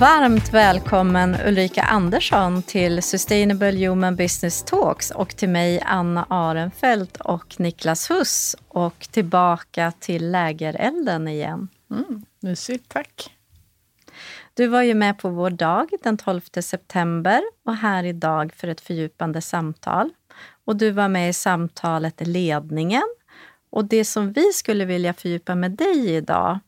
Varmt välkommen Ulrika Andersson till Sustainable Human Business Talks och till mig Anna Arenfelt och Niklas Huss och tillbaka till Lägerelden igen. Mm, mysigt, tack. Du var ju med på vår dag den 12 september och här idag för ett fördjupande samtal. Och du var med i samtalet Ledningen. Och det som vi skulle vilja fördjupa med dig idag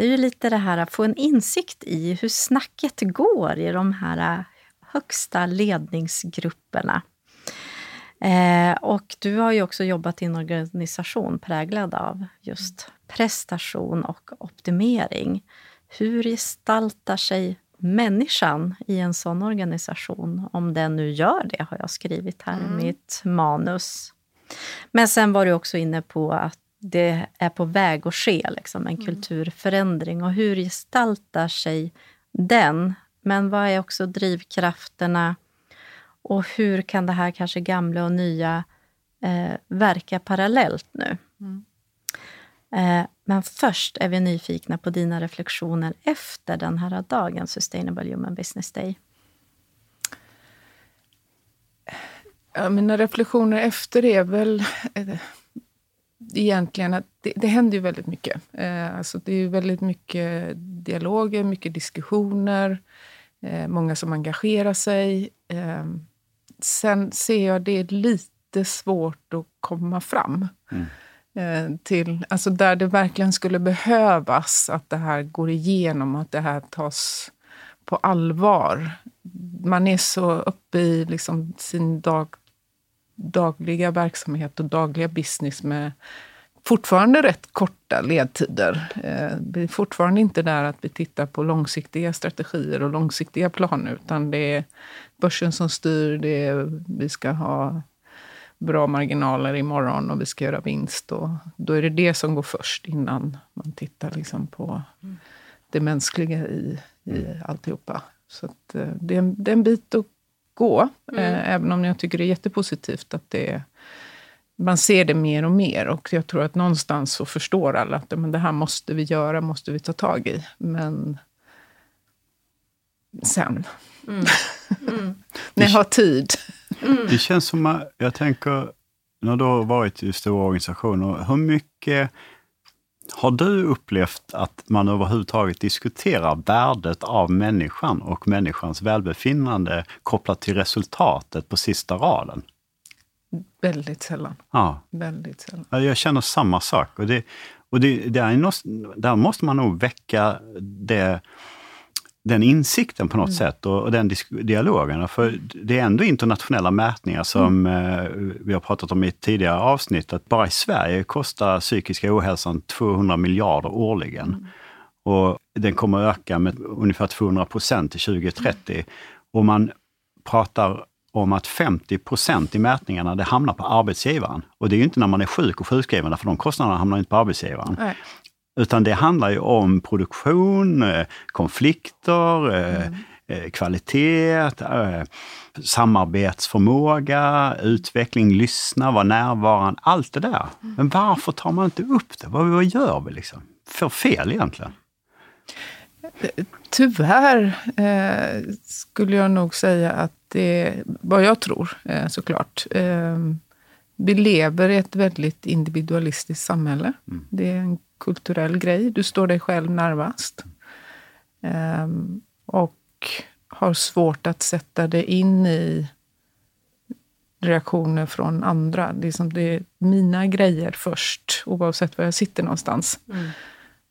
det är ju lite det här att få en insikt i hur snacket går i de här högsta ledningsgrupperna. Eh, och du har ju också jobbat i en organisation präglad av just prestation och optimering. Hur gestaltar sig människan i en sån organisation? Om den nu gör det, har jag skrivit här mm. i mitt manus. Men sen var du också inne på att det är på väg att ske, liksom, en mm. kulturförändring. Och hur gestaltar sig den? Men vad är också drivkrafterna? Och hur kan det här kanske gamla och nya eh, verka parallellt nu? Mm. Eh, men först är vi nyfikna på dina reflektioner efter den här dagen, Sustainable Human Business Day. Ja, mina reflektioner efter är väl eh, egentligen att det, det händer ju väldigt mycket. Eh, alltså det är väldigt mycket dialoger, mycket diskussioner, eh, många som engagerar sig. Eh, sen ser jag det är lite svårt att komma fram. Mm. Eh, till, alltså där det verkligen skulle behövas att det här går igenom, att det här tas på allvar. Man är så uppe i liksom sin dag, dagliga verksamhet och dagliga business med fortfarande rätt korta ledtider. Eh, vi är fortfarande inte där att vi tittar på långsiktiga strategier och långsiktiga planer, utan det är börsen som styr. Det är, vi ska ha bra marginaler imorgon och vi ska göra vinst. Och då är det det som går först innan man tittar liksom på det mänskliga i, i alltihopa. Så eh, det, är en, det är en bit att gå. Mm. Eh, även om jag tycker det är jättepositivt att det man ser det mer och mer. Och jag tror att någonstans så förstår alla att men det här måste vi göra, måste vi ta tag i. Men sen. Mm. Mm. När jag har tid. Mm. Det känns som, att, jag tänker, när du har varit i stora organisationer, hur mycket har du upplevt att man överhuvudtaget diskuterar värdet av människan och människans välbefinnande kopplat till resultatet på sista raden? Väldigt sällan. Ja. Väldigt sällan. Jag känner samma sak. Och, det, och det, där måste man nog väcka det, den insikten på något mm. sätt och, och den dialogen. För det är ändå internationella mätningar som mm. eh, vi har pratat om i ett tidigare avsnitt, att bara i Sverige kostar psykiska ohälsan 200 miljarder årligen. Mm. Och den kommer att öka med ungefär 200 procent till 2030. Mm. Och man pratar om att 50 procent i mätningarna det hamnar på arbetsgivaren. Och det är ju inte när man är sjuk och sjukskriven, för de kostnaderna hamnar inte på arbetsgivaren. Nej. Utan det handlar ju om produktion, eh, konflikter, eh, mm. Eh, kvalitet, samarbetsförmåga, utveckling, lyssna, vara närvarande, allt det där. Mm. Men varför tar man inte upp det? Vad, vad gör vi liksom? För fel egentligen? Tyvärr eh, skulle jag nog säga att det vad jag tror eh, såklart. Eh, vi lever i ett väldigt individualistiskt samhälle. Mm. Det är en kulturell grej. Du står dig själv närmast. Eh, och har svårt att sätta dig in i reaktioner från andra. Det är, som det är mina grejer först, oavsett var jag sitter någonstans. Mm.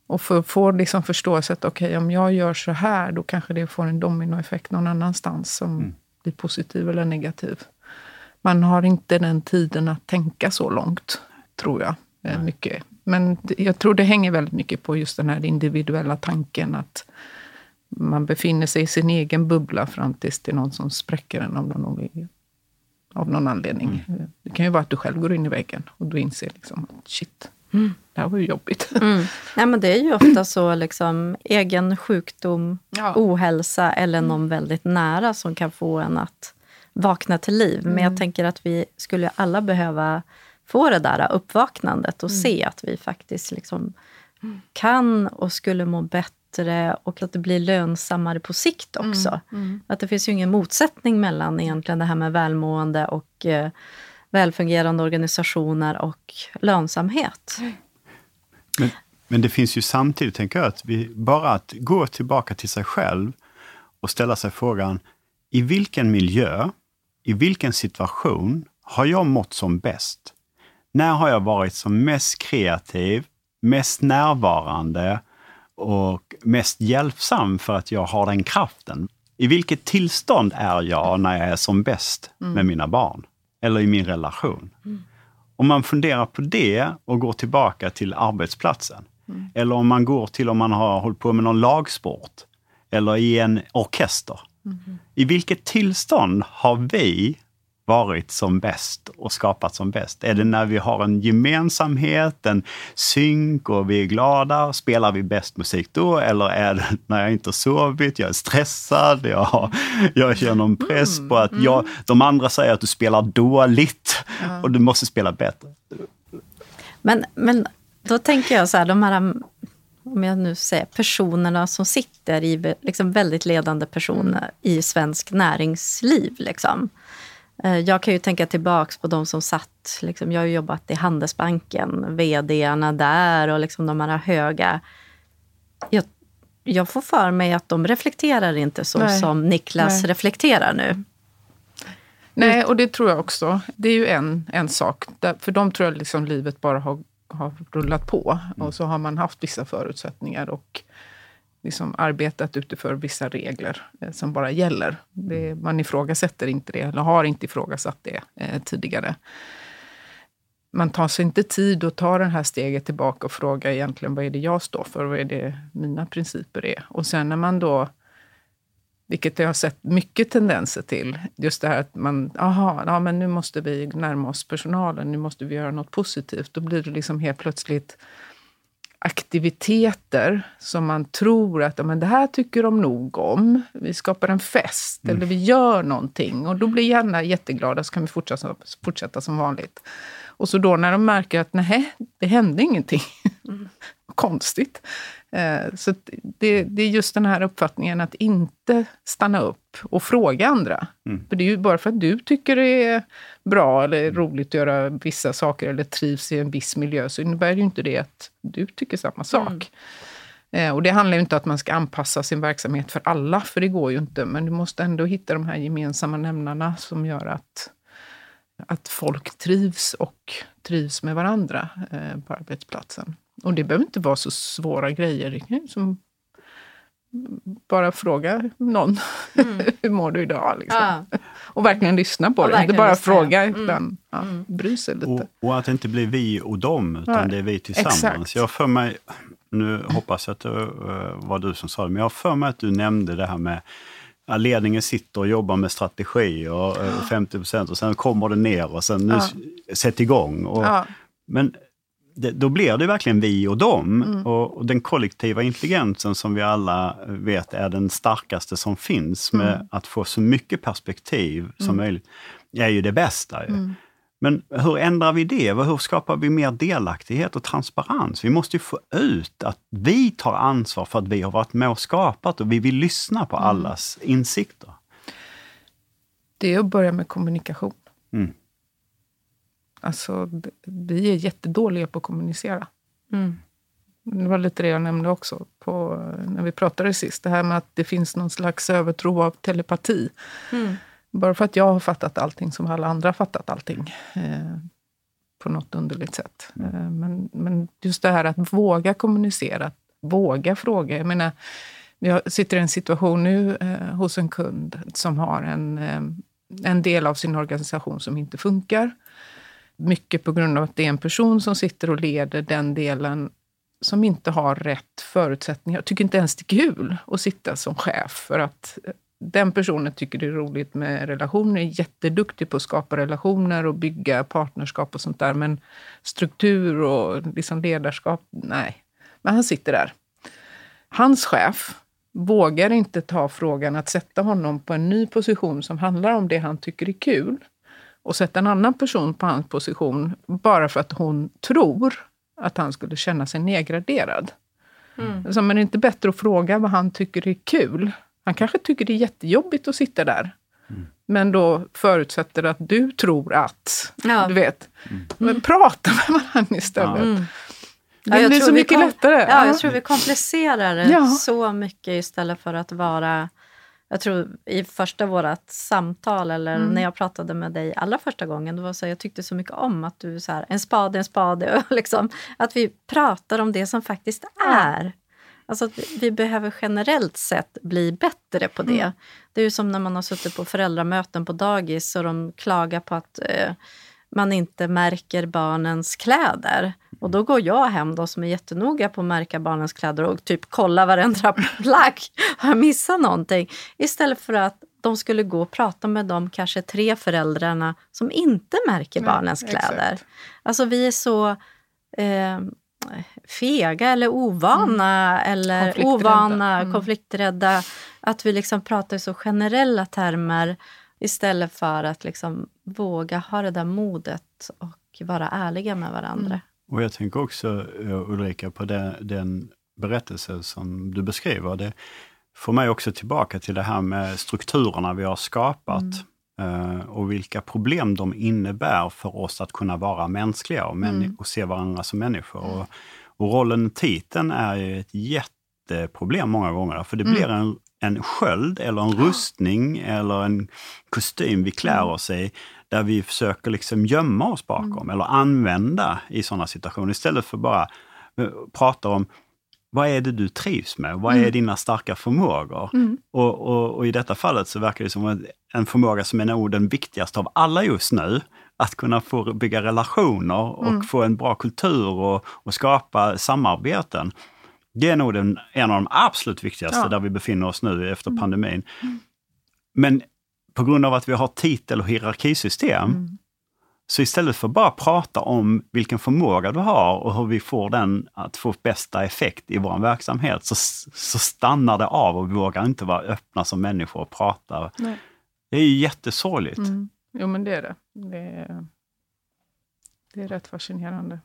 Och för att få liksom förståelse att okej, okay, om jag gör så här, då kanske det får en dominoeffekt någon annanstans som mm. blir positiv eller negativ. Man har inte den tiden att tänka så långt, tror jag. Nej. mycket. Men jag tror det hänger väldigt mycket på just den här individuella tanken att man befinner sig i sin egen bubbla fram tills det är någon som spräcker den av någon, av någon anledning. Mm. Det kan ju vara att du själv går in i väggen och du inser liksom att shit, Mm. Det här var ju jobbigt. Mm. Nej, men det är ju ofta så, liksom, egen sjukdom, ja. ohälsa eller någon mm. väldigt nära som kan få en att vakna till liv. Men jag mm. tänker att vi skulle alla behöva få det där uppvaknandet och mm. se att vi faktiskt liksom kan och skulle må bättre och att det blir lönsammare på sikt också. Mm, mm. Att det finns ju ingen motsättning mellan egentligen det här med välmående och eh, välfungerande organisationer och lönsamhet. Men, men det finns ju samtidigt, tänker jag, att vi, bara att gå tillbaka till sig själv och ställa sig frågan, i vilken miljö, i vilken situation har jag mått som bäst? När har jag varit som mest kreativ, mest närvarande och mest hjälpsam för att jag har den kraften? I vilket tillstånd är jag när jag är som bäst med mm. mina barn? Eller i min relation? Mm. Om man funderar på det och går tillbaka till arbetsplatsen, mm. eller om man går till om man har hållit på med någon lagsport, eller i en orkester. Mm. I vilket tillstånd har vi varit som bäst och skapat som bäst? Är det när vi har en gemensamhet, en synk och vi är glada? Spelar vi bäst musik då? Eller är det när jag inte har sovit, jag är stressad, jag, jag känner en press på att jag, de andra säger att du spelar dåligt och du måste spela bättre. Men, men då tänker jag så här, de här om jag nu säger personerna som sitter i liksom väldigt ledande personer i svensk näringsliv. Liksom. Eh, jag kan ju tänka tillbaka på de som satt, liksom, jag har jobbat i Handelsbanken, vdarna där och liksom de här höga... Jag, jag får för mig att de reflekterar inte så Nej. som Niklas Nej. reflekterar nu. Nej, och det tror jag också. Det är ju en, en sak. För de tror jag liksom livet bara har, har rullat på. Mm. Och så har man haft vissa förutsättningar och liksom arbetat utifrån vissa regler eh, som bara gäller. Det, man ifrågasätter inte det, eller har inte ifrågasatt det eh, tidigare. Man tar sig inte tid att ta det här steget tillbaka och fråga egentligen vad är det jag står för, vad är det mina principer är. Och sen när man då, vilket jag har sett mycket tendenser till, just det här att man, aha, ja men nu måste vi närma oss personalen, nu måste vi göra något positivt. Då blir det liksom helt plötsligt aktiviteter som man tror att men det här tycker de nog om. Vi skapar en fest mm. eller vi gör någonting och då blir gärna jätteglada så kan vi fortsätta, fortsätta som vanligt. Och så då när de märker att nej, det hände ingenting. Mm. Konstigt. Eh, så det, det, är just den här uppfattningen att inte stanna upp och fråga andra. Mm. För det är ju bara för att du tycker det är bra eller mm. roligt att göra vissa saker eller trivs i en viss miljö, så innebär ju inte det att du tycker samma sak. Mm. Och det handlar ju inte om att man ska anpassa sin verksamhet för alla, för det går ju inte. Men du måste ändå hitta de här gemensamma nämnarna som gör att, att folk trivs och trivs med varandra eh, på arbetsplatsen. Och det behöver inte vara så svåra grejer. Som bara fråga någon. Mm. Hur mår du idag? Liksom. Ja. Och verkligen lyssna på det. Inte bara lyssna, fråga, ja. utan mm. ja, mm. bry sig lite. Och, och, att det inte blir vi och dem, utan ja. det är vi tillsammans. Exakt. Jag för mig, nu hoppas jag att det uh, var du som sa det, men jag har för mig att du nämnde det här med att ledningen sitter och jobbar med strategi och uh, eh, 50 procent och sen kommer det ner och sen nu ja. sätt igång. Och, Men det, då blir det verkligen vi och dem. Mm. Och, och, den kollektiva intelligensen som vi alla vet är den starkaste som finns med mm. att få så mycket perspektiv som mm. möjligt, är ju det bästa. Ju. Men hur ändrar vi det? Hur skapar vi mer delaktighet och transparens? Vi måste ju få ut att vi tar ansvar för att vi har varit med och skapat och vi vill lyssna på mm. allas insikter. Det är att börja med kommunikation. Mm. Alltså, vi är jättedåliga på att kommunicera. Mm. Det var lite det jag nämnde också på, när vi pratade sist. Det här med att det finns någon slags övertro av telepati. Mm. Bara för att jag har fattat allting som alla andra har fattat allting. Eh, på något underligt sätt. Mm. Eh, men, men just det här att våga kommunicera, våga fråga. Jag menar, jag sitter i en situation nu eh, hos en kund som har en, eh, en del av sin organisation som inte funkar. Mycket på grund av att det är en person som sitter och leder den delen som inte har rätt förutsättningar. Jag tycker inte ens det är kul att sitta som chef för att den personen tycker det är roligt med relationer, är jätteduktig på att skapa relationer och bygga partnerskap och sånt där. Men struktur och liksom ledarskap, nej. Men han sitter där. Hans chef vågar inte ta frågan att sätta honom på en ny position som handlar om det han tycker är kul och sätta en annan person på hans position bara för att hon tror att han skulle känna sig nedgraderad. Mm. Så, men det är inte bättre att fråga vad han tycker är kul. Han kanske tycker det är jättejobbigt att sitta där. Mm. Men då förutsätter att du tror att, ja. du vet. Mm. Men prata med varandra istället. Mm. Det ja, blir så mycket lättare. Ja, jag tror vi komplicerar det ja. så mycket istället för att vara jag tror i första vårt samtal, eller mm. när jag pratade med dig allra första gången, det var så jag tyckte så mycket om att du så här, en spade, en spade. liksom, att vi pratar om det som faktiskt är. Alltså att vi behöver generellt sett bli bättre på det. Mm. Det är ju som när man har suttit på föräldramöten på dagis och de klagar på att eh, man inte märker barnens kläder. Och då går jag hem då som är jättenoga på att märka barnens kläder och typ kolla varenda plagg. Har jag missat någonting? Istället för att de skulle gå och prata med de kanske tre föräldrarna som inte märker barnens kläder. Exakt. Alltså vi är så eh, fega eller ovana mm. eller konflikträdda. ovana, mm. konflikträdda. Att vi liksom pratar i så generella termer istället för att liksom våga ha det där modet och vara ärliga med varandra. Mm. Och jag tänker också, eh, Ulrika, på den, den berättelse som du beskriver. Det får mig också tillbaka till det här med strukturerna vi har skapat mm. Och vilka problem de innebär för oss att kunna vara mänskliga och, mm. och se varandra som människor. Och, och rollen titeln är ju ett jätteproblem många gånger, för det mm. blir en, en sköld eller en rustning eller en kostym vi klär mm. oss i där vi försöker liksom gömma oss bakom mm. eller använda i sådana situationer istället för bara uh, prata om vad är det du trivs med? Vad är mm. dina starka förmågor? Mm. Och, och, och, i detta fallet så verkar det som en förmåga som är nog den viktigaste av alla just nu. Att kunna få bygga relationer och mm. få en bra kultur och, och, skapa samarbeten. Det är nog den, en av de absolut viktigaste ja. där vi befinner oss nu efter mm. pandemin. Mm. Men på grund av att vi har titel och hierarkisystem, mm. Så istället för bara prata om vilken förmåga du har och hur vi får den att få bästa effekt i vår verksamhet, så, så stannar det av och vi vågar inte vara öppna som människor och prata. Nej. Det är ju jättesorgligt. Mm. Jo, men det är det. Det är, det är rätt fascinerande.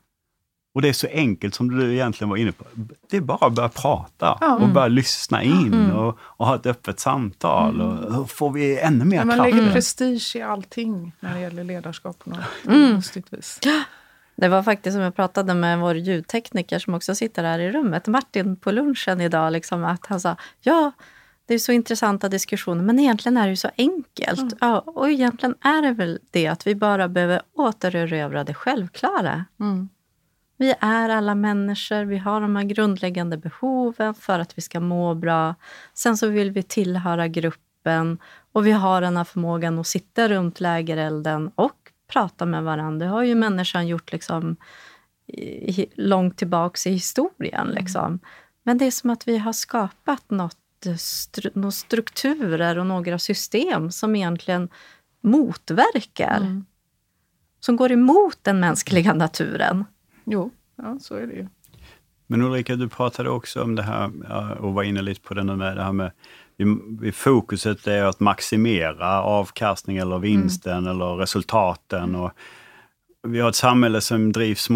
Och det är så enkelt som du egentligen var inne på. Det är bara att börja prata mm. och börja lyssna in mm. och, och, ha ett öppet samtal. Mm. Och hur får vi ännu mer kraft? Man lägger prestige i allting när det gäller ledarskap på något mm. vis. Det var faktiskt som jag pratade med vår ljudtekniker som också sitter här i rummet, Martin, på lunchen idag. Liksom, att han sa, ja, det är så intressanta diskussioner, men egentligen är det ju så enkelt. Mm. Ja, och egentligen är det väl det att vi bara behöver återerövra det självklara. Mm. Vi är alla människor, vi har de här grundläggande behoven för att vi ska må bra. Sen så vill vi tillhöra gruppen och vi har den här förmågan att sitta runt lägerelden och prata med varandra. Det har ju människan gjort liksom långt tillbaks i historien. Mm. Liksom. Men det är som att vi har skapat något, några strukturer och några system som egentligen motverkar. Mm. Som går emot den mänskliga naturen. Jo, ja, så är det ju. Men Ulrika, du pratade också om det här och var inne lite på det med det här med fokuset är att maximera avkastning eller vinsten mm. eller resultaten. Och vi har ett samhälle som drivs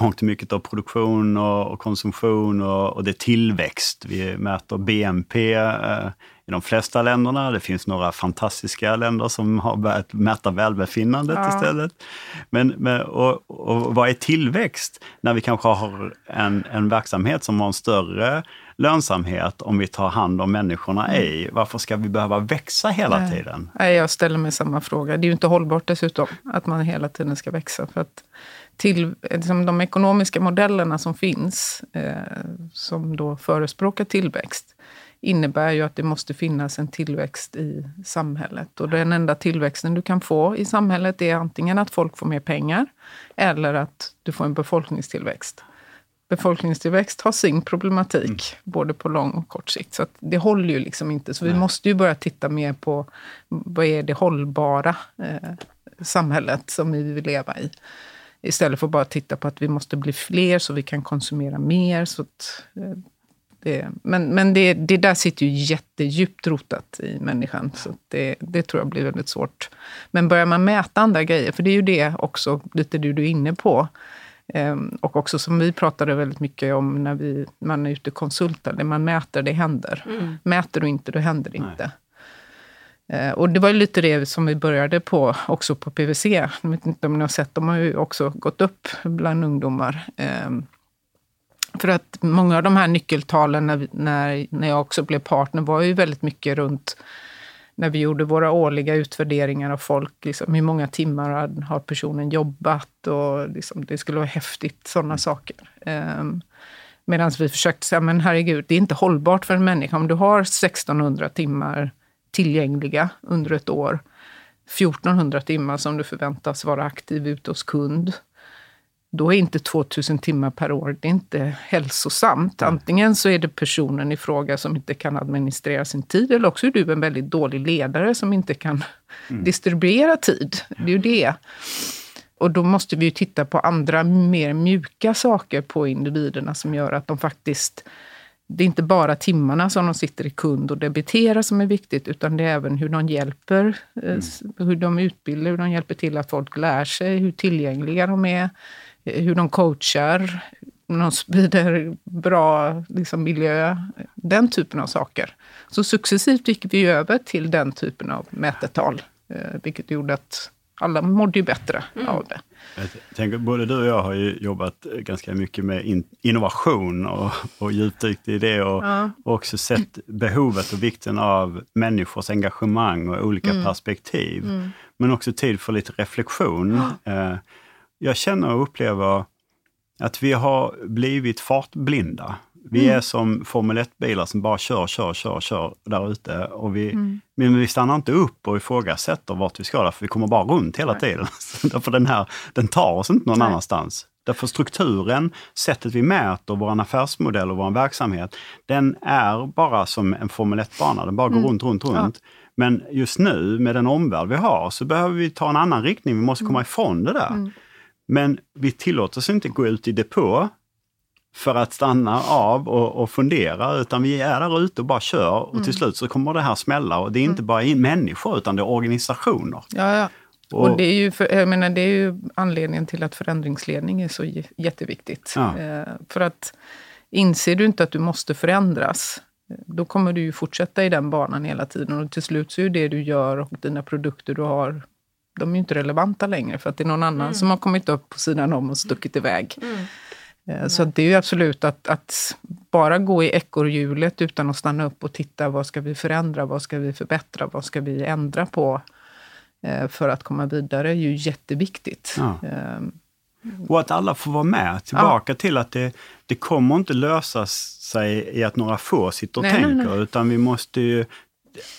mångt mycket av produktion och, och konsumtion och, och, det är tillväxt. Vi mäter BNP eh, i de flesta länderna. Det finns några fantastiska länder som har börjat mäta välbefinnandet ja. istället. Men, men och, och, vad är tillväxt när vi kanske har en, en verksamhet som har en större lönsamhet om vi tar hand om människorna mm. i. Varför ska vi behöva växa hela Nej. tiden? Nej, jag ställer mig samma fråga. Det är ju inte hållbart dessutom, att man hela tiden ska växa. För att till, liksom de ekonomiska modellerna som finns, eh, som då förespråkar tillväxt, innebär ju att det måste finnas en tillväxt i samhället. Och den enda tillväxten du kan få i samhället är antingen att folk får mer pengar eller att du får en befolkningstillväxt. Befolkningstillväxt har sin problematik, mm. både på lång och kort sikt. Så det håller ju liksom inte. Så vi måste ju börja titta mer på vad är det hållbara eh, samhället som vi vill leva i. Istället för att bara titta på att vi måste bli fler så vi kan konsumera mer. Så att, eh, det, men men det, det där sitter ju jättedjupt rotat i människan. Så det, det tror jag blir väldigt svårt. Men börjar man mäta andra grejer, för det är ju det också lite du, du är inne på. Ehm, och också som vi pratade väldigt mycket om när vi, man är ute och konsultar, det man mäter, det händer. Mm. Mäter du inte, då händer det inte. Eh, och det var lite det som vi började på också på PVC. Jag vet inte om ni har sett, de har ju också gått upp bland ungdomar. Ehm, för att många av de här nyckeltalen när, när, när jag också blev partner var ju väldigt mycket runt när vi gjorde våra årliga utvärderingar av folk. Liksom, hur många timmar har personen jobbat? Och liksom, det skulle vara häftigt, sådana saker. Um, Medan vi försökte säga, men herregud, det är inte hållbart för en människa. Om du har 1600 timmar tillgängliga under ett år, 1400 timmar som du förväntas vara aktiv ute hos kund, då är inte 2000 timmar per år det är inte hälsosamt. Antingen så är det personen i fråga som inte kan administrera sin tid, eller också är du en väldigt dålig ledare som inte kan mm. distribuera tid. Det är ju det. Och då måste vi ju titta på andra mer mjuka saker på individerna som gör att de faktiskt det är inte bara timmarna som de sitter i kund och debiterar som är viktigt, utan det är även hur de hjälper, eh, mm. hur de utbildar, hur de hjälper till att folk lär sig, hur tillgängliga de är, hur de coachar, om de sprider bra liksom, miljö, den typen av saker. Så successivt gick vi över till den typen av mätetal, eh, vilket gjorde att alla mådde ju bättre mm. av det. Jag tänker, både du och jag har ju jobbat ganska mycket med in, innovation och, och djupdykt i det och, ja. och, också sett behovet och vikten av människors engagemang och olika mm. perspektiv. Mm. Men också tid för lite reflektion. Ja. Eh, jag känner och upplever att vi har blivit fartblinda. Vi mm. är som Formel 1-bilar som bara kör, kör, kör, kör där ute. Och vi, mm. Men vi stannar inte upp och ifrågasätter vart vi ska, för vi kommer bara runt hela Nej. tiden. därför den här, den tar oss inte någon Nej. annanstans. Därför strukturen, sättet vi mäter vår affärsmodell och vår verksamhet, den är bara som en Formel 1-bana. Den bara går mm. runt, runt, runt. Ja. Men just nu, med den omvärld vi har, så behöver vi ta en annan riktning. Vi måste komma mm. ifrån det där. Men vi tillåter oss inte gå ut i depå för att stanna av och, och, fundera, utan vi är där ute och bara kör och mm. till slut så kommer det här smälla. Och det är inte mm. bara människor, utan det är organisationer. Ja, ja. Och, och, det, är ju för, jag menar, det är ju anledningen till att förändringsledning är så jätteviktigt. Ja. Eh, för att inser du inte att du måste förändras, då kommer du ju fortsätta i den banan hela tiden. Och till slut så är det du gör och dina produkter du har de är ju inte relevanta längre för att det är någon annan mm. som har kommit upp på sidan om och stuckit iväg. Mm. Eh, så det är ju absolut att, att bara gå i ekorrhjulet utan att stanna upp och titta vad ska vi förändra, vad ska vi förbättra, vad ska vi ändra på eh, för att komma vidare är ju jätteviktigt. Ja. Um, och att alla får vara med. Tillbaka ja. till att det, det kommer inte lösa sig i att några få sitter och nej, tänker, nej, nej. utan vi måste ju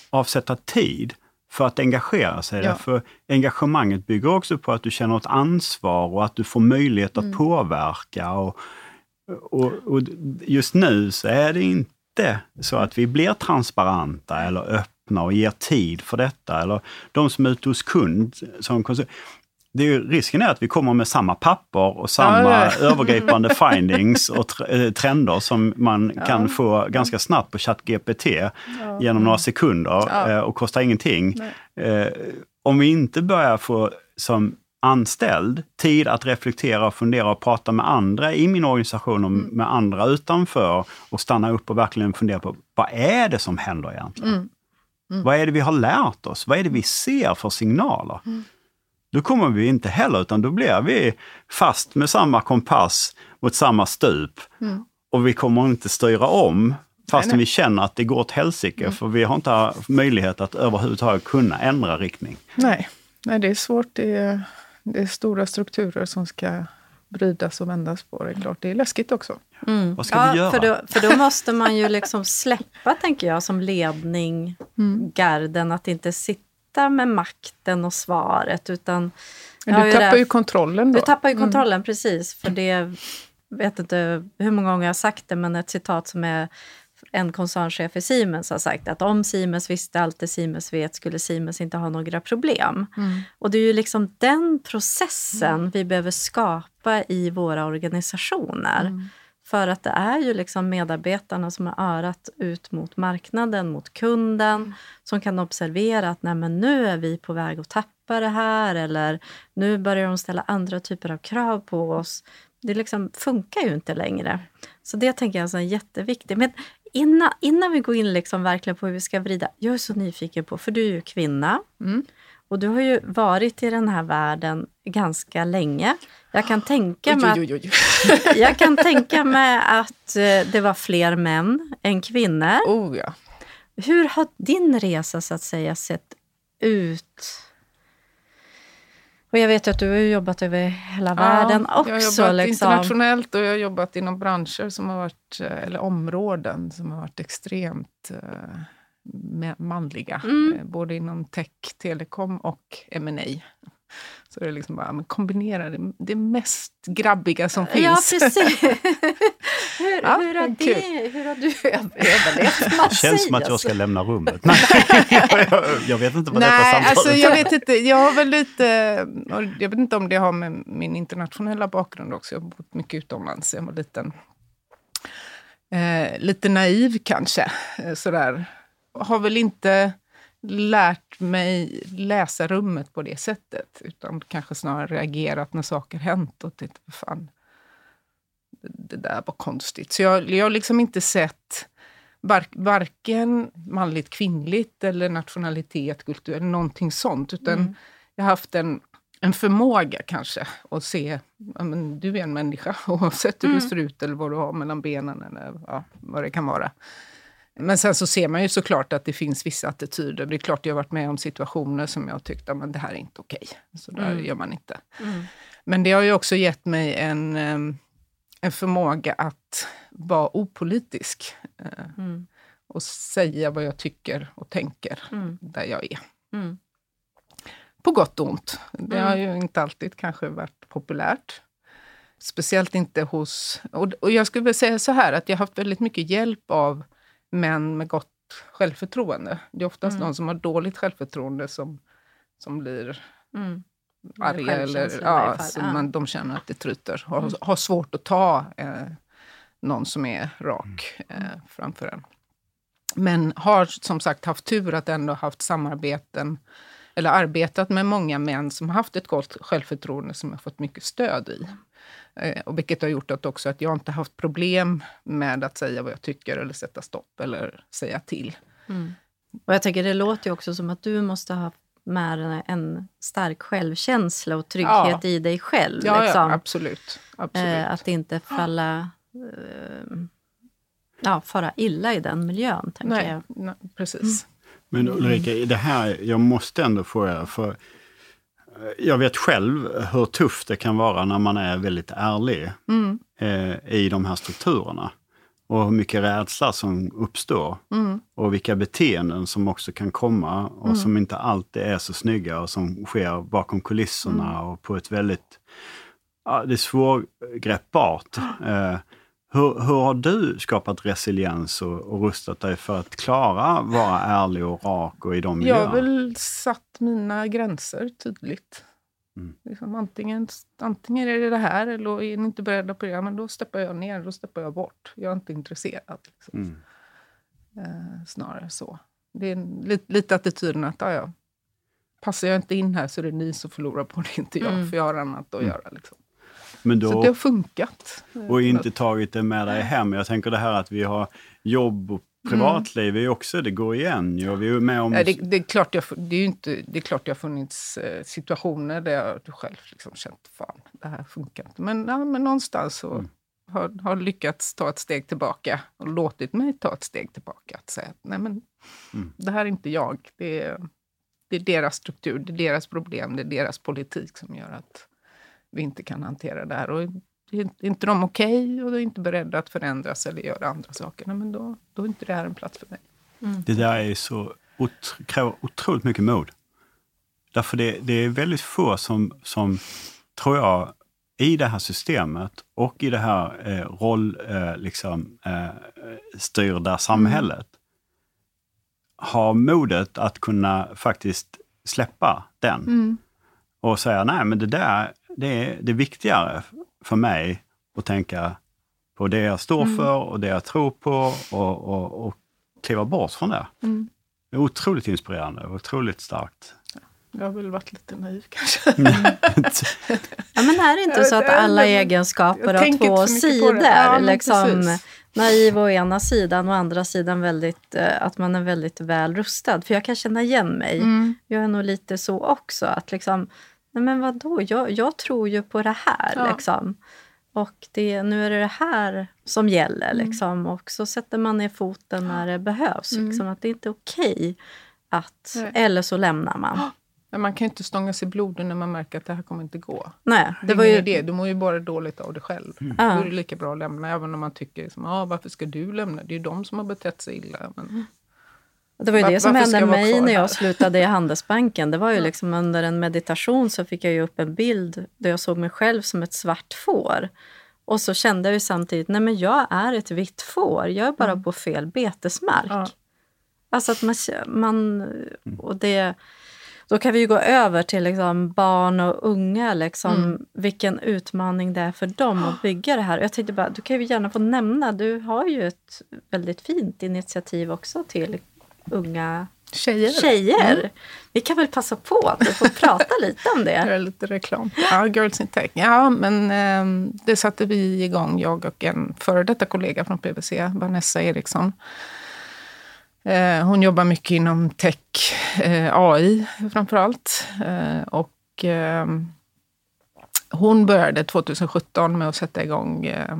avsätta tid för att engagera sig. Ja. För engagemanget bygger också på att du känner ett ansvar och att du får möjlighet att mm. påverka. Och, och, och, just nu så är det inte så att vi blir transparenta eller öppna och ger tid för detta. Eller de som är ute hos kund som konsult, det är ju, risken är att vi kommer med samma papper och samma ja, ja. övergripande findings och eh, trender som man ja. kan få ganska snabbt på ChatGPT genom några sekunder eh, och kostar ingenting. Nej. Eh, om vi inte börjar få som anställd tid att reflektera och fundera och prata med andra i min organisation och mm. med andra utanför och stanna upp och verkligen fundera på vad är det som händer egentligen? Mm. Mm. Vad är det vi har lärt oss? Vad är det vi ser för signaler? Då kommer vi inte heller, utan då blir vi fast med samma kompass mot samma stup. Mm. Och vi kommer inte styra om fastän vi känner att det går åt helsike, mm. för vi har inte möjlighet att överhuvudtaget kunna ändra riktning. Nej, Nej det är svårt. Det är, det är stora strukturer som ska brytas och vändas på. Det är klart, det är läskigt också. Mm. Vad ska ja, vi göra? För då, för då måste man ju liksom släppa, tänker jag, som ledning, mm. garden, att inte sitta sitta med makten och svaret. Utan du tappar ju kontrollen då. Du tappar ju mm. kontrollen, mm. precis. För det, vet inte hur många gånger jag har sagt det, men ett citat som är en koncernchef i Siemens har sagt att om Siemens visste allt det Siemens vet skulle Siemens inte ha några problem. Mm. Och det är ju liksom den processen mm. vi behöver skapa i våra organisationer. För att det är ju liksom medarbetarna som har örat ut mot marknaden, mot kunden, mm. som kan observera att Nej, men nu är vi på väg att tappa det här eller nu börjar de ställa andra typer av krav på oss. det liksom funkar ju inte längre. Så det tänker jag är jätteviktigt. Men innan, innan vi går in liksom verkligen på hur vi ska vrida. Jag är så nyfiken på, för du är ju kvinna. Mm. Och du har ju varit i den här världen ganska länge. Jag kan tänka mig. Att, jag kan tänka mig att eh, det var fler män än kvinnor. Oh, ja. Hur har din resa så att säga sett ut? Och jag vet ju att du har jobbat över hela världen också. Jag har jobbat liksom. internationellt och jag har jobbat inom branscher som har varit, eh, eller områden som har varit extremt eh, manliga. Mm. Eh, Både inom tech, telekom och M&A. Så det är liksom bara men kombinera det, det mest grabbiga som finns. Ja, precis. hur, Ja, hur, har kul. det, hur har du överlevt? Man Det känns som att jag ska så. lämna rummet. Nej, jag, jag vet inte vad detta Nej, samtalet alltså jag vet inte. Jag har väl lite... Jag vet inte om det har med min internationella bakgrund också. Jag har bott mycket utomlands. Jag var liten. Eh, lite naiv kanske. Eh, sådär. Har väl inte lärt mig läsa rummet på det sättet. Utan kanske snarare reagerat när saker hänt och tänkt, vad fan, det, där var konstigt. Så jag, jag har liksom inte sett var, varken manligt, kvinnligt eller nationalitet, kultur eller någonting sånt. Utan Mm. jag har haft en, en förmåga kanske att se, ja, men du är en människa oavsett hur Mm. du ser ut eller vad du har mellan benen eller ja, vad det kan vara. Men sen så ser man ju såklart att det finns vissa attityder. Det är klart jag har varit med om situationer som jag tyckte, men det här är inte okej. Så där Mm. gör man inte. Mm. Men det har ju också gett mig en, en förmåga att vara opolitisk. eh, Mm. och säga vad jag tycker och tänker Mm. där jag är. Mm. På gott och ont. Det Mm. har ju inte alltid kanske varit populärt. Speciellt inte hos... Och, och jag skulle vilja säga så här, att jag har haft väldigt mycket hjälp av män med gott självförtroende. Det är oftast Mm. de som har dåligt självförtroende som, som blir Mm. arga eller ja, så Ja. man, de känner att det tryter. Har, Mm. har svårt att ta eh, någon som är rak Mm. eh, framför en. Men har som sagt haft tur att ändå haft samarbeten eller arbetat med många män som har haft ett gott självförtroende som jag fått mycket stöd i. Eh, och vilket har gjort att också att jag inte haft problem med att säga vad jag tycker eller sätta stopp eller säga till. Mm. Och jag tänker, det låter ju också som att du måste ha med en stark självkänsla och trygghet i dig själv. Ja, liksom. ja absolut. absolut. Eh, att inte falla... Eh, ja, fara illa i den miljön, tänker nej, jag. nej, precis. Men Ulrika, det här, jag måste ändå fråga, för jag vet själv hur tufft det kan vara när man är väldigt ärlig Mm, eh, i de här strukturerna. Och hur mycket rädsla som uppstår. mm, Och vilka beteenden som också kan komma och Mm. som inte alltid är så snygga och som sker bakom kulisserna Mm. och på ett väldigt... Ja, det är svårgreppbart. Eh, hur, hur har du skapat resiliens och, och rustat dig för att klara vara ärlig och rak och i de Jag miljöerna? har väl satt mina gränser tydligt. Mm. Liksom antingen, antingen är det det här eller är ni inte beredda på det, men då steppar jag ner, då steppar jag bort. Jag är inte intresserad. Liksom. Mm. Eh, snarare så. Det är lite, lite attityden att ja, ja, passar jag inte in här så är det ni som förlorar på det, inte jag. Mm. För jag har annat att Mm. göra. Liksom. Men Så då, det har funkat. och inte tagit det med dig hem. Jag tänker det här att vi har jobb och privatliv är ju också, det går igen. ju. Vi är med om... Nej, det, det, är klart jag, det, är inte, det är klart det har funnits eh, situationer där jag själv liksom känt fan, det här funkar inte. Men, ja, men någonstans så Mm. har, har lyckats ta ett steg tillbaka och låtit mig ta ett steg tillbaka. Att säga att nej men, Mm. det här är inte jag. Det är, det är deras struktur, det är deras problem, det är deras politik som gör att vi inte kan hantera det här. Och är inte de okej och de är inte beredda att förändras eller göra andra saker, nej, men då, då är inte det här en plats för mig. Mm. Det där är så otro, kräver otroligt mycket mod. Därför det, det är väldigt få som, som, tror jag, i det här systemet och i det här eh, rollstyrda eh, liksom, eh, styrda samhället har modet att kunna faktiskt släppa den Mm. och säga nej men det där det är, det är viktigare för mig att tänka på det jag står Mm. för och det jag tror på och, och, och kliva bort från det. Mm. Det är otroligt inspirerande och otroligt starkt. Jag har väl varit lite naiv kanske. Ja, men är det inte så att alla egenskaper har två sidor? Ja, liksom, naiv å ena sidan och å andra sidan väldigt, eh, att man är väldigt väl rustad. För jag kan känna igen mig. Mm. Jag är nog lite så också. att liksom, nej men vadå, jag, jag tror ju på det här. Ja. Liksom. Och det, nu är det det här som gäller. Mm. Liksom. Och så sätter man ner foten när det behövs. Mm. Liksom, att det inte är okej okay att... Nej. Eller så lämnar man. Men man kan inte stånga sig bloden när man märker att det här kommer inte gå. Nej, det, det var ju... idé. Du mår ju bara dåligt av det själv. Mm. Då är det lika bra att lämna, även om man tycker liksom, ah, varför ska du lämna? Det är ju de som har betett sig illa. Men... Det var ju Var, det som hände mig när jag slutade i Handelsbanken. Det var ju liksom under en meditation så fick jag ju upp en bild där jag såg mig själv som ett svart får. Och så kände jag ju samtidigt, nej men jag är ett vitt får. Jag är bara mm. på fel betesmark. Ja. Alltså att man... man och det, då kan vi ju gå över till liksom barn och unga. Liksom, mm. Vilken utmaning det är för dem att bygga det här. Jag tänkte bara, du kan ju gärna få nämna, du har ju ett väldigt fint initiativ också till unga Tjejer. Tjejer. Mm. Vi kan väl passa på att får prata lite om det. Göra lite reklam. Ja, Girls in Tech. Ja, men eh, det satte vi igång, jag och en före detta kollega från PWC, Vanessa Eriksson. Eh, hon jobbar mycket inom tech, eh, AI framför allt. Eh, och ehm, hon började 2017 med att sätta igång eh,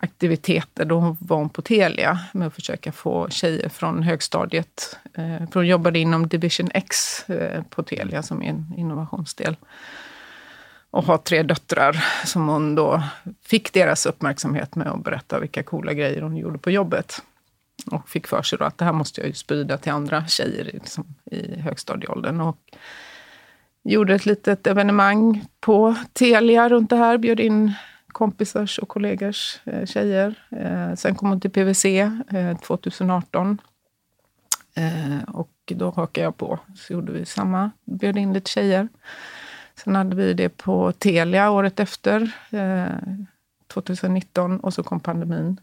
aktiviteter. Då var hon på Telia med att försöka få tjejer från högstadiet. Eh, för hon jobbade inom Division X eh, på Telia som är en innovationsdel. Och har tre döttrar som hon då fick deras uppmärksamhet med att berätta vilka coola grejer hon gjorde på jobbet. Och fick för sig då att det här måste jag ju sprida till andra tjejer liksom, i högstadieåldern. Och gjorde ett litet evenemang på Telia runt det här. Bjöd in kompisars och kollegors eh, tjejer. Eh, sen kom hon till PVC eh, 2018. Eh, och då hakade jag på. Så gjorde vi samma. Bjöd in lite tjejer. Sen hade vi det på Telia året efter, eh, 2019. Och så kom pandemin.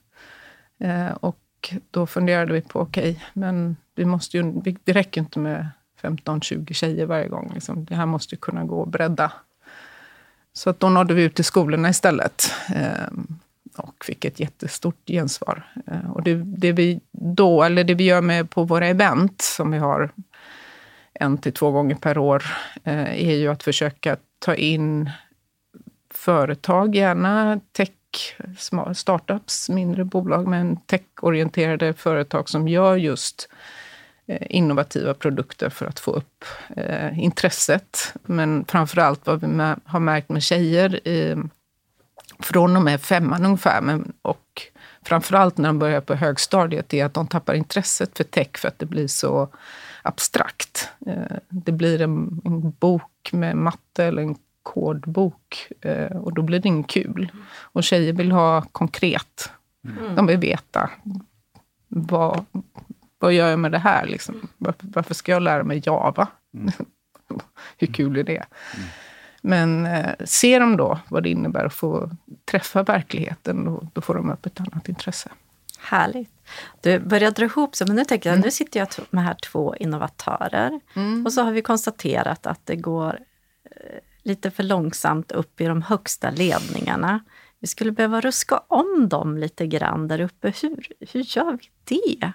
Eh, och då funderade vi på, okej, okay, men vi måste ju, det räcker inte med 15-20 tjejer varje gång. Liksom. Det här måste ju kunna gå att bredda. Så att då nådde vi ut till skolorna istället. Eh, och fick ett jättestort gensvar. Eh, och det, det, vi då, eller det vi gör med på våra event, som vi har en till två gånger per år, eh, är ju att försöka ta in företag, gärna tech startups, mindre bolag, men techorienterade företag som gör just innovativa produkter för att få upp eh, intresset. Men framför allt vad vi har märkt med tjejer i, från och med femman ungefär, men, och framför allt när de börjar på högstadiet, är att de tappar intresset för tech för att det blir så abstrakt. Eh, det blir en, en bok med matte eller en kodbok eh, och då blir det inget kul. Och tjejer vill ha konkret. Mm. De vill veta vad, vad gör jag med det här? Liksom? Varför, varför ska jag lära mig Java? Mm. Hur kul är det? Mm. Men eh, ser de då vad det innebär att få träffa verkligheten, då, då får de upp ett annat intresse. Härligt. Du börjar dra ihop sig, men nu tänker jag, mm. nu sitter jag med här två innovatörer. Mm. Och så har vi konstaterat att det går eh, lite för långsamt upp i de högsta ledningarna. Vi skulle behöva ruska om dem lite grann där uppe. Hur, hur gör vi det?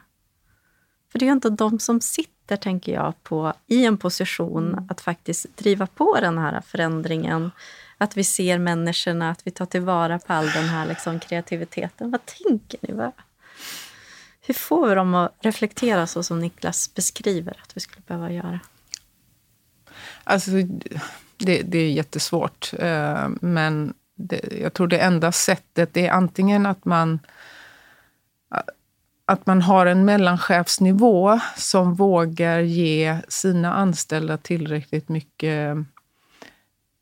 För det är ju inte de som sitter, tänker jag, på, i en position mm. att faktiskt driva på den här förändringen. Att vi ser människorna, att vi tar tillvara på all den här liksom, kreativiteten. Vad tänker ni? Hur får vi dem att reflektera så som Niklas beskriver att vi skulle behöva göra? Alltså, det, det är jättesvårt. Eh, men det, jag tror det enda sättet är antingen att man att man har en mellanchefsnivå som vågar ge sina anställda tillräckligt mycket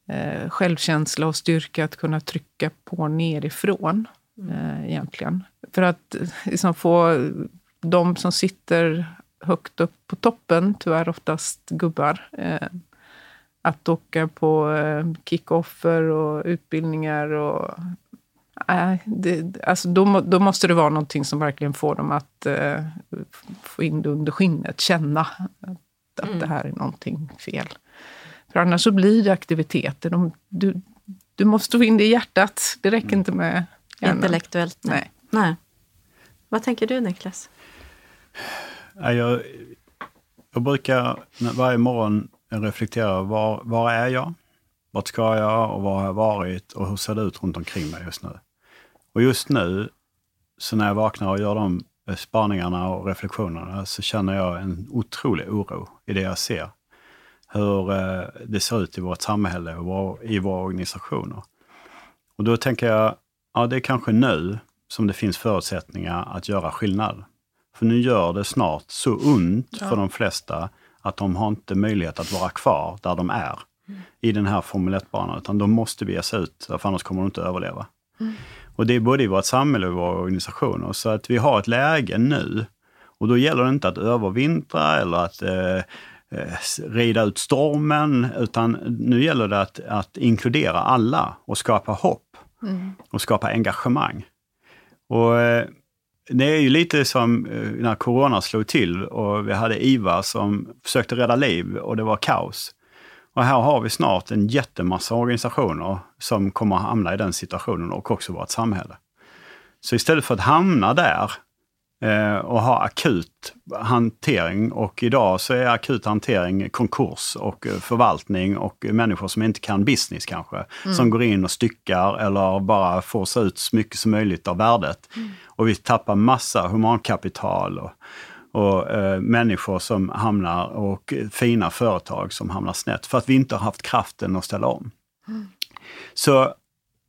eh, självkänsla och styrka att kunna trycka på nerifrån. Mm. Eh, egentligen. För att liksom, få de som sitter högt upp på toppen, tyvärr oftast gubbar, eh, att åka på eh, kickoffer och utbildningar. Och, äh, det, alltså då, då, måste det vara någonting som verkligen får dem att äh, få in det under skinnet, känna att, att mm. det här är någonting fel. För annars så blir det aktiviteter. De, du, du måste få in det i hjärtat. Det räcker inte med hjärnan. Intellektuellt? Nej. nej. Vad tänker du Niklas? Jag, jag brukar varje morgon reflektera, var, var är jag? Vart ska jag och var har jag varit och hur ser det ut runt omkring mig just nu? Och just nu, så när jag vaknar och gör de spaningarna och reflektionerna, så känner jag en otrolig oro i det jag ser. Hur eh, det ser ut i vårt samhälle och i våra organisationer. Och då tänker jag, ja det är kanske nu som det finns förutsättningar att göra skillnad. För nu gör det snart så ont ja. för de flesta att de har inte möjlighet att vara kvar där de är mm. i den här Formel 1-banan, utan de måste bege sig ut, för annars kommer de inte överleva. Mm. Och det är både i vårt samhälle och i våra organisationer. Så att vi har ett läge nu och då gäller det inte att övervintra eller att eh, eh, rida ut stormen, utan nu gäller det att, att inkludera alla och skapa hopp mm. och skapa engagemang. Och eh, det är ju lite som eh, när corona slog till och vi hade IVA som försökte rädda liv och det var kaos. Och här har vi snart en jättemassa organisationer som kommer att hamna i den situationen och också vårt samhälle. Så istället för att hamna där eh, och ha akut hantering och idag så är akut hantering konkurs och eh, förvaltning och människor som inte kan business kanske, mm. som går in och styckar eller bara får sig ut så mycket som möjligt av värdet. Mm. Och vi tappar massa humankapital och, och eh, människor som hamnar och fina företag som hamnar snett för att vi inte har haft kraften att ställa om. Mm. Så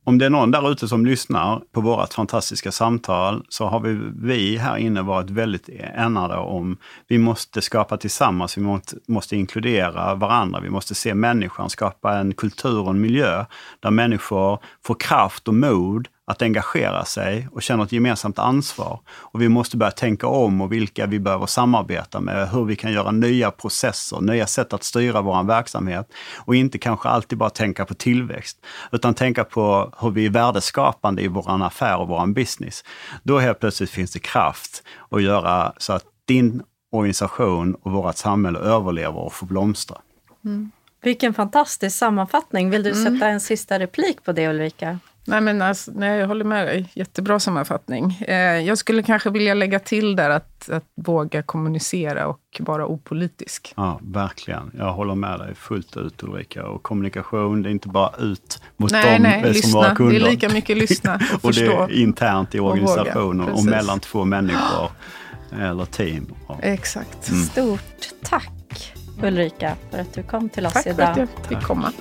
om det är någon där ute som lyssnar på vårt fantastiska samtal så har vi, vi här inne varit väldigt enade om vi måste skapa tillsammans, vi måste, måste inkludera varandra, vi måste se människan, skapa en kultur och en miljö där människor får kraft och mod att engagera sig och känna ett gemensamt ansvar. Och vi måste börja tänka om och vilka vi behöver samarbeta med, hur vi kan göra nya processer, nya sätt att styra vår verksamhet och inte kanske alltid bara tänka på tillväxt, utan tänka på hur vi är värdeskapande i vår affär och vår business. Då helt plötsligt finns det kraft att göra så att din organisation och vårt samhälle överlever och får blomstra. Mm. Vilken fantastisk sammanfattning. Vill du mm. sätta en sista replik på det Ulrika? Nej, men alltså, nej, jag håller med dig. Jättebra sammanfattning. Eh, jag skulle kanske vilja lägga till där att, att våga kommunicera och vara opolitisk. Ja, verkligen. Jag håller med dig fullt ut Ulrika. Och kommunikation, det är inte bara ut mot nej, dem nej, som lyssna. våra kunder. Det är lika mycket lyssna och, och det är internt i organisationen och, och, mellan två människor eller team. Exakt. Mm. Stort tack Ulrika för att du kom till oss tack idag. Tack för att jag fick komma.